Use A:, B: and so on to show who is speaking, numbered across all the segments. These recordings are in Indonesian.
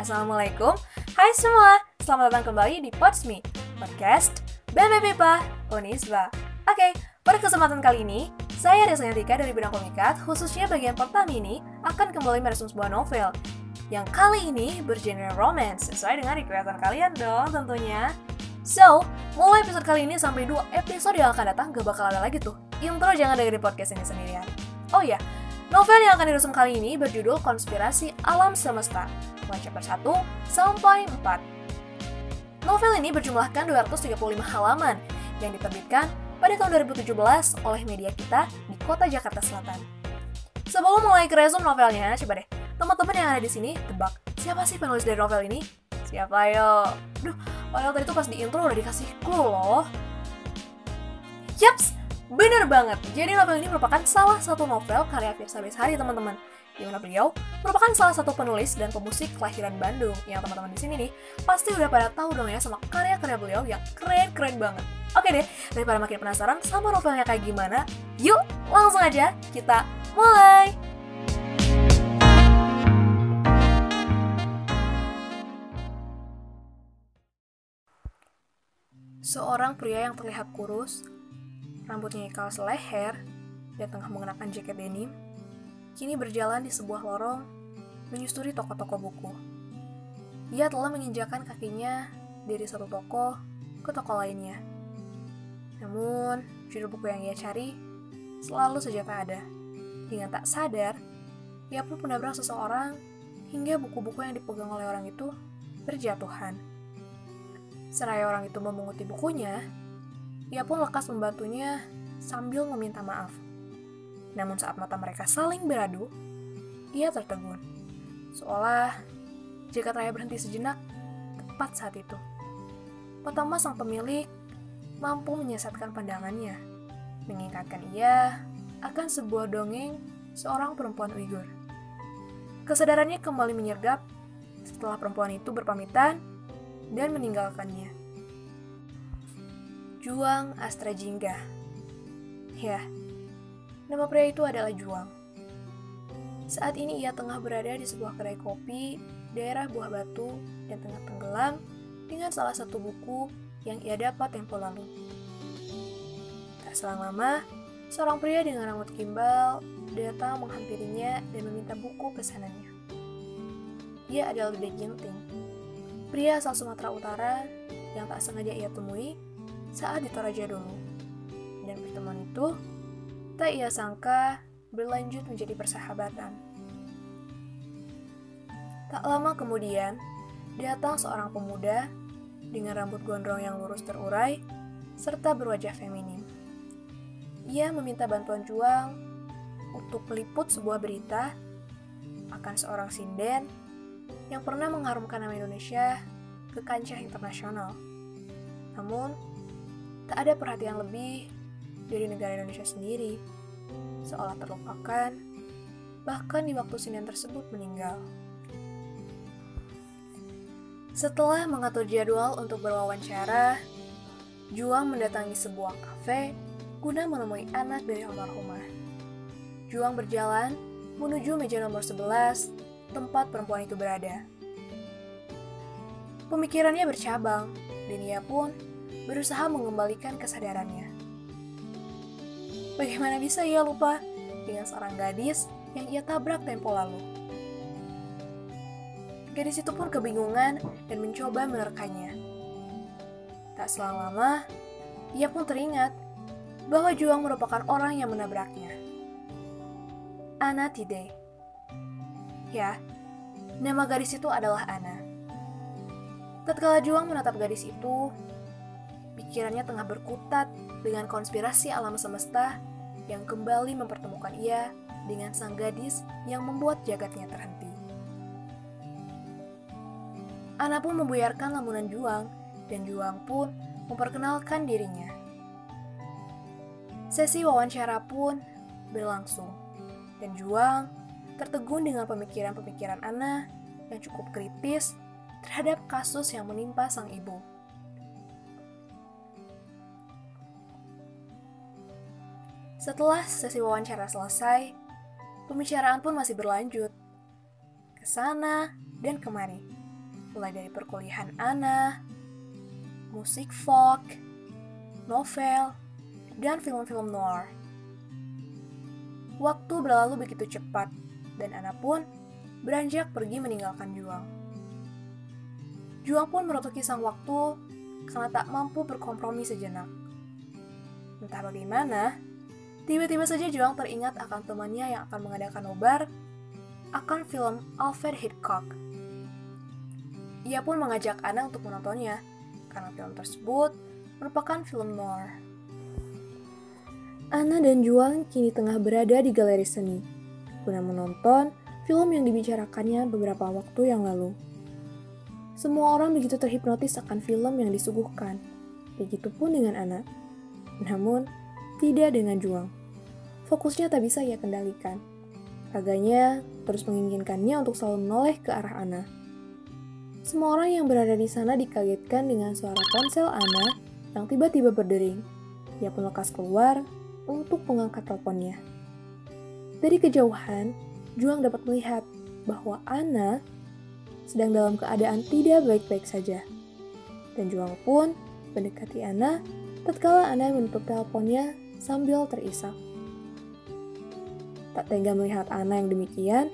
A: Assalamualaikum, hai semua. Selamat datang kembali di Podsme, podcast Bebe Pipa Unisba. Oke, pada kesempatan kali ini, saya Rizky Tika dari bidang komikat, khususnya bagian pertama ini, akan kembali meresum sebuah novel yang kali ini bergenre romance, sesuai dengan requestan kalian dong tentunya. So, mulai episode kali ini sampai dua episode yang akan datang gak bakal ada lagi tuh. Intro jangan dengerin podcast ini sendirian. Oh iya, Novel yang akan dirusum kali ini berjudul Konspirasi Alam Semesta, mulai chapter 1 sampai 4. Novel ini berjumlahkan 235 halaman yang diterbitkan pada tahun 2017 oleh media kita di kota Jakarta Selatan. Sebelum mulai ke resume novelnya, coba deh, teman-teman yang ada di sini tebak, siapa sih penulis dari novel ini? Siapa yo? Duh, padahal tadi tuh pas di intro udah dikasih clue loh. Yaps, Bener banget, jadi novel ini merupakan salah satu novel karya Firsa Besari teman-teman. Di mana beliau merupakan salah satu penulis dan pemusik kelahiran Bandung. Yang teman-teman di sini nih pasti udah pada tahu dong ya sama karya-karya beliau yang keren-keren banget. Oke deh, daripada makin penasaran sama novelnya kayak gimana, yuk langsung aja kita mulai! Seorang pria yang terlihat kurus, rambutnya ikal seleher, dan tengah mengenakan jaket denim, kini berjalan di sebuah lorong menyusuri toko-toko buku. Ia telah menginjakan kakinya dari satu toko ke toko lainnya. Namun, judul buku yang ia cari selalu saja tak ada. Dengan tak sadar, ia pun menabrak seseorang hingga buku-buku yang dipegang oleh orang itu berjatuhan. Seraya orang itu memunguti bukunya, ia pun lekas membantunya sambil meminta maaf. Namun saat mata mereka saling beradu, ia tertegun. Seolah jika raya berhenti sejenak, tepat saat itu. Pertama sang pemilik mampu menyesatkan pandangannya, mengingatkan ia akan sebuah dongeng seorang perempuan Uighur. Kesadarannya kembali menyergap setelah perempuan itu berpamitan dan meninggalkannya. Juang Astra Jingga. Ya, nama pria itu adalah Juang. Saat ini ia tengah berada di sebuah kedai kopi daerah Buah Batu dan tengah tenggelam dengan salah satu buku yang ia dapat tempo lalu. Tak selang lama, seorang pria dengan rambut gimbal datang menghampirinya dan meminta buku pesanannya. Ia adalah Dede Ginting, pria asal Sumatera Utara yang tak sengaja ia temui saat di Toraja dulu. Dan pertemuan itu tak ia sangka berlanjut menjadi persahabatan. Tak lama kemudian, datang seorang pemuda dengan rambut gondrong yang lurus terurai serta berwajah feminim. Ia meminta bantuan Juang untuk meliput sebuah berita akan seorang sinden yang pernah mengharumkan nama Indonesia ke kancah internasional. Namun, tak ada perhatian lebih dari negara Indonesia sendiri, seolah terlupakan, bahkan di waktu Senin tersebut meninggal. Setelah mengatur jadwal untuk berwawancara, Juang mendatangi sebuah kafe guna menemui anak dari almarhumah. Juang berjalan menuju meja nomor 11, tempat perempuan itu berada. Pemikirannya bercabang, dan ia pun berusaha mengembalikan kesadarannya. Bagaimana bisa ia lupa dengan seorang gadis yang ia tabrak tempo lalu? Gadis itu pun kebingungan dan mencoba menerkanya. Tak selang lama, ia pun teringat bahwa Juang merupakan orang yang menabraknya. Ana Tide. Ya, nama gadis itu adalah Ana. Tatkala Juang menatap gadis itu, Pikirannya tengah berkutat dengan konspirasi alam semesta yang kembali mempertemukan ia dengan sang gadis yang membuat jagatnya terhenti. Ana pun membuyarkan lamunan Juang, dan Juang pun memperkenalkan dirinya. Sesi wawancara pun berlangsung, dan Juang tertegun dengan pemikiran-pemikiran Ana yang cukup kritis terhadap kasus yang menimpa sang ibu. Setelah sesi wawancara selesai, pembicaraan pun masih berlanjut. ke sana dan kemari. Mulai dari perkuliahan Ana, musik folk, novel, dan film-film noir. Waktu berlalu begitu cepat, dan Ana pun beranjak pergi meninggalkan Juang. Juang pun merotoki sang waktu karena tak mampu berkompromi sejenak. Entah bagaimana, tiba-tiba saja Juang teringat akan temannya yang akan mengadakan nobar akan film Alfred Hitchcock. Ia pun mengajak Ana untuk menontonnya, karena film tersebut merupakan film noir. Ana dan Juang kini tengah berada di galeri seni, guna menonton film yang dibicarakannya beberapa waktu yang lalu. Semua orang begitu terhipnotis akan film yang disuguhkan, begitupun dengan Ana. Namun, tidak dengan Juang. Fokusnya tak bisa ia kendalikan. Raganya terus menginginkannya untuk selalu menoleh ke arah Ana. Semua orang yang berada di sana dikagetkan dengan suara ponsel Ana yang tiba-tiba berdering. Ia pun lekas keluar untuk mengangkat teleponnya. Dari kejauhan, Juang dapat melihat bahwa Ana sedang dalam keadaan tidak baik-baik saja. Dan Juang pun mendekati Ana tatkala Ana menutup teleponnya sambil terisak. Tak tega melihat Ana yang demikian,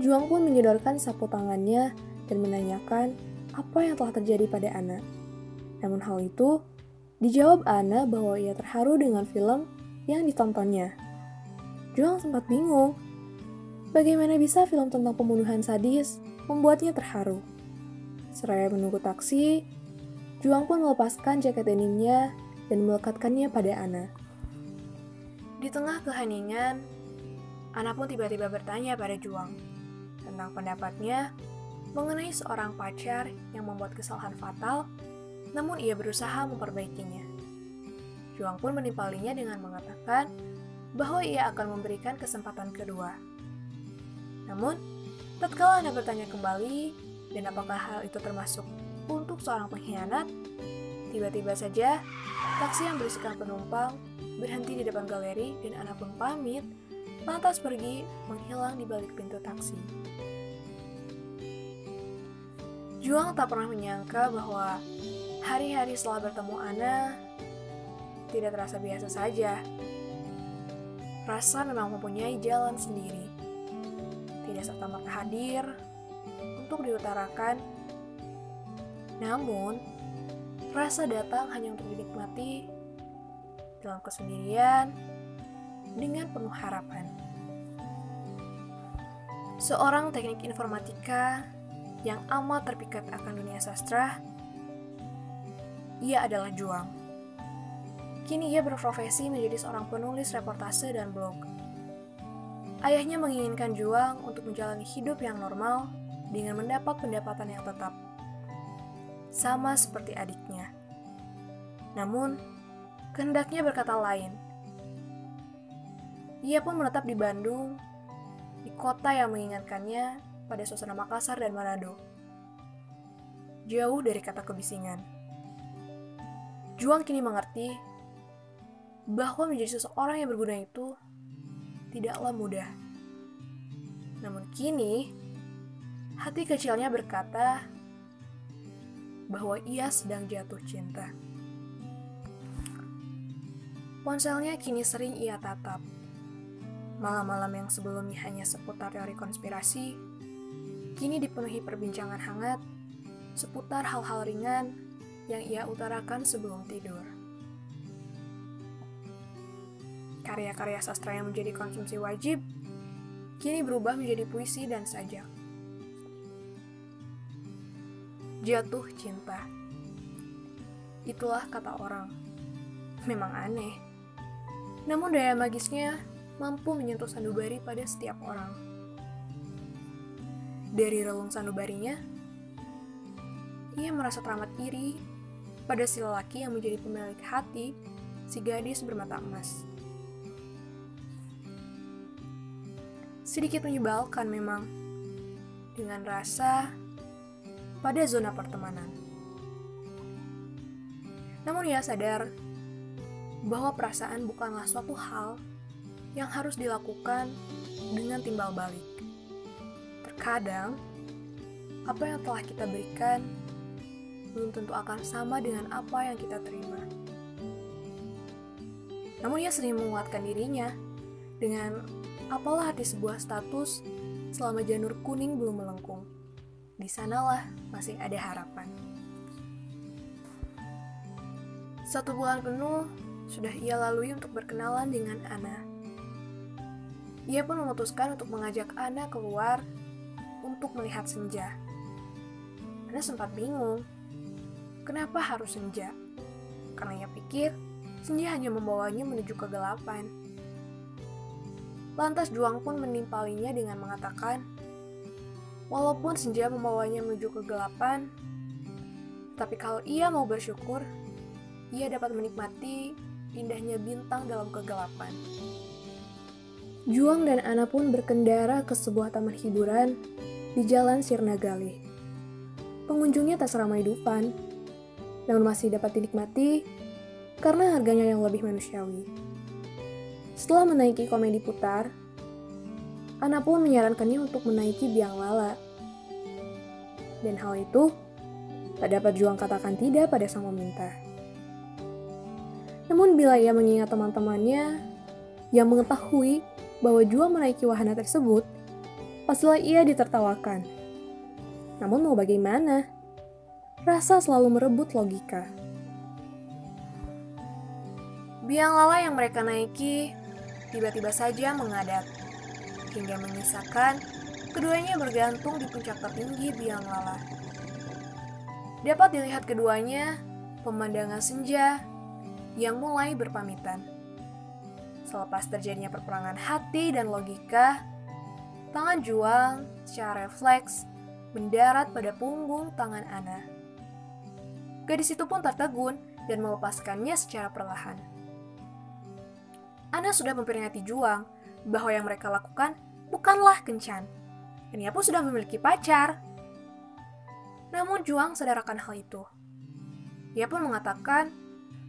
A: Juang pun menyodorkan sapu tangannya dan menanyakan apa yang telah terjadi pada Ana. Namun hal itu dijawab Ana bahwa ia terharu dengan film yang ditontonnya. Juang sempat bingung. Bagaimana bisa film tentang pembunuhan sadis membuatnya terharu? Seraya menunggu taksi, Juang pun melepaskan jaket denimnya dan melekatkannya pada Ana. Di tengah keheningan, Ana pun tiba-tiba bertanya pada Juang tentang pendapatnya mengenai seorang pacar yang membuat kesalahan fatal, namun ia berusaha memperbaikinya. Juang pun menimpalinya dengan mengatakan bahwa ia akan memberikan kesempatan kedua. Namun, tatkala Anda bertanya kembali, dan apakah hal itu termasuk untuk seorang pengkhianat, tiba-tiba saja taksi yang berisikan penumpang berhenti di depan galeri dan Ana pun pamit, lantas pergi menghilang di balik pintu taksi. Juang tak pernah menyangka bahwa hari-hari setelah bertemu Ana tidak terasa biasa saja. Rasa memang mempunyai jalan sendiri. Tidak serta-merta hadir untuk diutarakan. Namun, rasa datang hanya untuk dinikmati dalam kesendirian dengan penuh harapan. Seorang teknik informatika yang amat terpikat akan dunia sastra, ia adalah Juang. Kini ia berprofesi menjadi seorang penulis reportase dan blog. Ayahnya menginginkan Juang untuk menjalani hidup yang normal dengan mendapat pendapatan yang tetap. Sama seperti adiknya. Namun, kehendaknya berkata lain. Ia pun menetap di Bandung, di kota yang mengingatkannya pada suasana Makassar dan Manado. Jauh dari kata kebisingan. Juang kini mengerti bahwa menjadi seseorang yang berguna itu tidaklah mudah. Namun kini, hati kecilnya berkata bahwa ia sedang jatuh cinta. Ponselnya kini sering ia tatap. Malam-malam yang sebelumnya hanya seputar teori konspirasi, kini dipenuhi perbincangan hangat seputar hal-hal ringan yang ia utarakan sebelum tidur. karya-karya sastra yang menjadi konsumsi wajib kini berubah menjadi puisi dan sajak. Jatuh cinta. Itulah kata orang. Memang aneh. Namun daya magisnya mampu menyentuh sanubari pada setiap orang. Dari relung sanubarinya, ia merasa teramat iri pada si lelaki yang menjadi pemilik hati si gadis bermata emas. sedikit menyebalkan memang, dengan rasa pada zona pertemanan. Namun ia sadar bahwa perasaan bukanlah suatu hal yang harus dilakukan dengan timbal balik. Terkadang, apa yang telah kita berikan belum tentu akan sama dengan apa yang kita terima. Namun ia sering menguatkan dirinya dengan apalah arti sebuah status selama janur kuning belum melengkung. Di sanalah masih ada harapan. Satu bulan penuh sudah ia lalui untuk berkenalan dengan Ana. Ia pun memutuskan untuk mengajak Ana keluar untuk melihat senja. Ana sempat bingung, kenapa harus senja? Karena ia pikir senja hanya membawanya menuju kegelapan. Lantas Juang pun menimpalinya dengan mengatakan, walaupun senja membawanya menuju kegelapan, tapi kalau ia mau bersyukur, ia dapat menikmati indahnya bintang dalam kegelapan. Juang dan Ana pun berkendara ke sebuah taman hiburan di Jalan Sirnagali. Pengunjungnya tak seramai Dufan, namun masih dapat dinikmati karena harganya yang lebih manusiawi. Setelah menaiki komedi putar, Ana pun menyarankannya untuk menaiki biang lala. Dan hal itu tak dapat Juang katakan tidak pada sang peminta. Namun bila ia mengingat teman-temannya yang mengetahui bahwa Juang menaiki wahana tersebut, Pastilah ia ditertawakan. Namun mau bagaimana? Rasa selalu merebut logika. Biang lala yang mereka naiki tiba-tiba saja mengadat, hingga menyisakan keduanya bergantung di puncak tertinggi biang lala. Dapat dilihat keduanya pemandangan senja yang mulai berpamitan. Selepas terjadinya perperangan hati dan logika, Tangan Juang secara refleks mendarat pada punggung tangan Ana. Gadis itu pun tertegun dan melepaskannya secara perlahan. Ana sudah memperingati Juang bahwa yang mereka lakukan bukanlah kencan. Dan ia pun sudah memiliki pacar. Namun Juang sadar akan hal itu. Ia pun mengatakan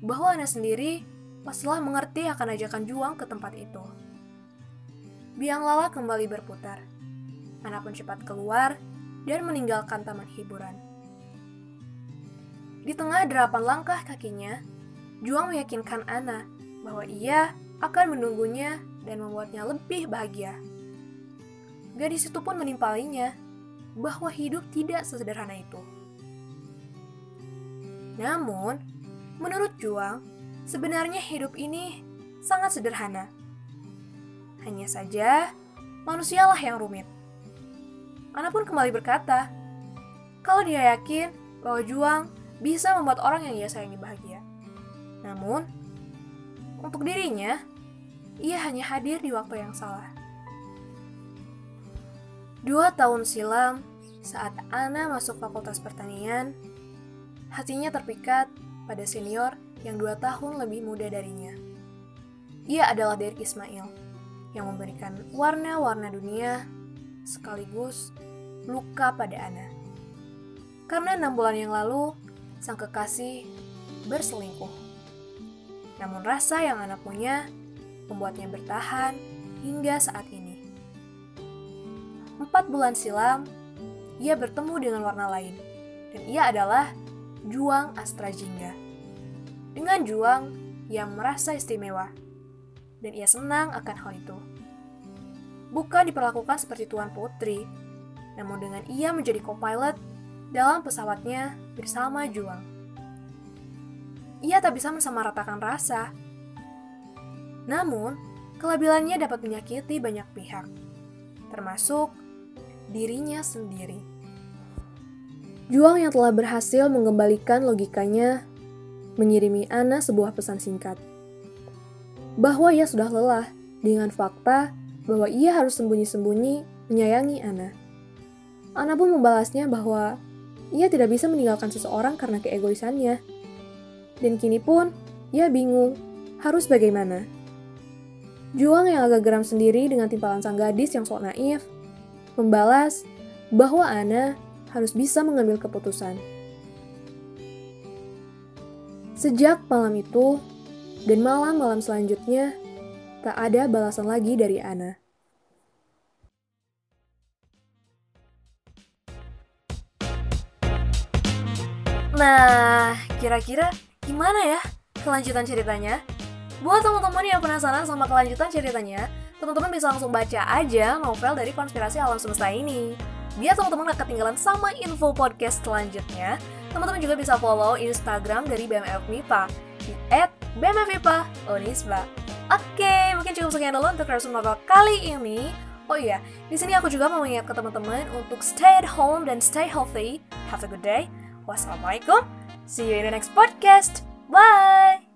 A: bahwa Ana sendiri pastilah mengerti akan ajakan Juang ke tempat itu. Biang lala kembali berputar. Ana pun cepat keluar dan meninggalkan taman hiburan. Di tengah delapan langkah kakinya, Juang meyakinkan Ana bahwa ia akan menunggunya dan membuatnya lebih bahagia. Gadis itu pun menimpalinya bahwa hidup tidak sesederhana itu. Namun, menurut Juang, sebenarnya hidup ini sangat sederhana hanya saja, manusialah yang rumit. Ana pun kembali berkata, kalau dia yakin bahwa juang bisa membuat orang yang ia sayangi bahagia. Namun, untuk dirinya, ia hanya hadir di waktu yang salah. Dua tahun silam, saat Ana masuk fakultas pertanian, hatinya terpikat pada senior yang dua tahun lebih muda darinya. Ia adalah Derek Ismail yang memberikan warna-warna dunia sekaligus luka pada Ana. Karena enam bulan yang lalu, sang kekasih berselingkuh. Namun rasa yang Ana punya membuatnya bertahan hingga saat ini. Empat bulan silam, ia bertemu dengan warna lain, dan ia adalah Juang Astra Jingga. Dengan Juang, ia merasa istimewa dan ia senang akan hal itu. Bukan diperlakukan seperti Tuan Putri, namun dengan ia menjadi co-pilot dalam pesawatnya bersama Juang. Ia tak bisa mensamaratakan rasa. Namun, kelabilannya dapat menyakiti banyak pihak, termasuk dirinya sendiri. Juang yang telah berhasil mengembalikan logikanya mengirimi Ana sebuah pesan singkat bahwa ia sudah lelah dengan fakta bahwa ia harus sembunyi-sembunyi menyayangi Ana. Ana pun membalasnya bahwa ia tidak bisa meninggalkan seseorang karena keegoisannya. Dan kini pun ia bingung harus bagaimana. Juang yang agak geram sendiri dengan timpalan sang gadis yang sok naif, membalas bahwa Ana harus bisa mengambil keputusan. Sejak malam itu dan malam-malam selanjutnya, tak ada balasan lagi dari Ana. Nah, kira-kira gimana ya kelanjutan ceritanya? Buat teman-teman yang penasaran sama kelanjutan ceritanya, teman-teman bisa langsung baca aja novel dari konspirasi alam semesta ini. Biar teman-teman gak ketinggalan sama info podcast selanjutnya, teman-teman juga bisa follow Instagram dari BMF MIPA di @bmfmipa Onisba. Oke, mungkin cukup sekian dulu untuk resume novel kali ini. Oh iya, di sini aku juga mau mengingatkan teman-teman untuk stay at home dan stay healthy. Have a good day. Wassalamualaikum. See you in the next podcast. Bye.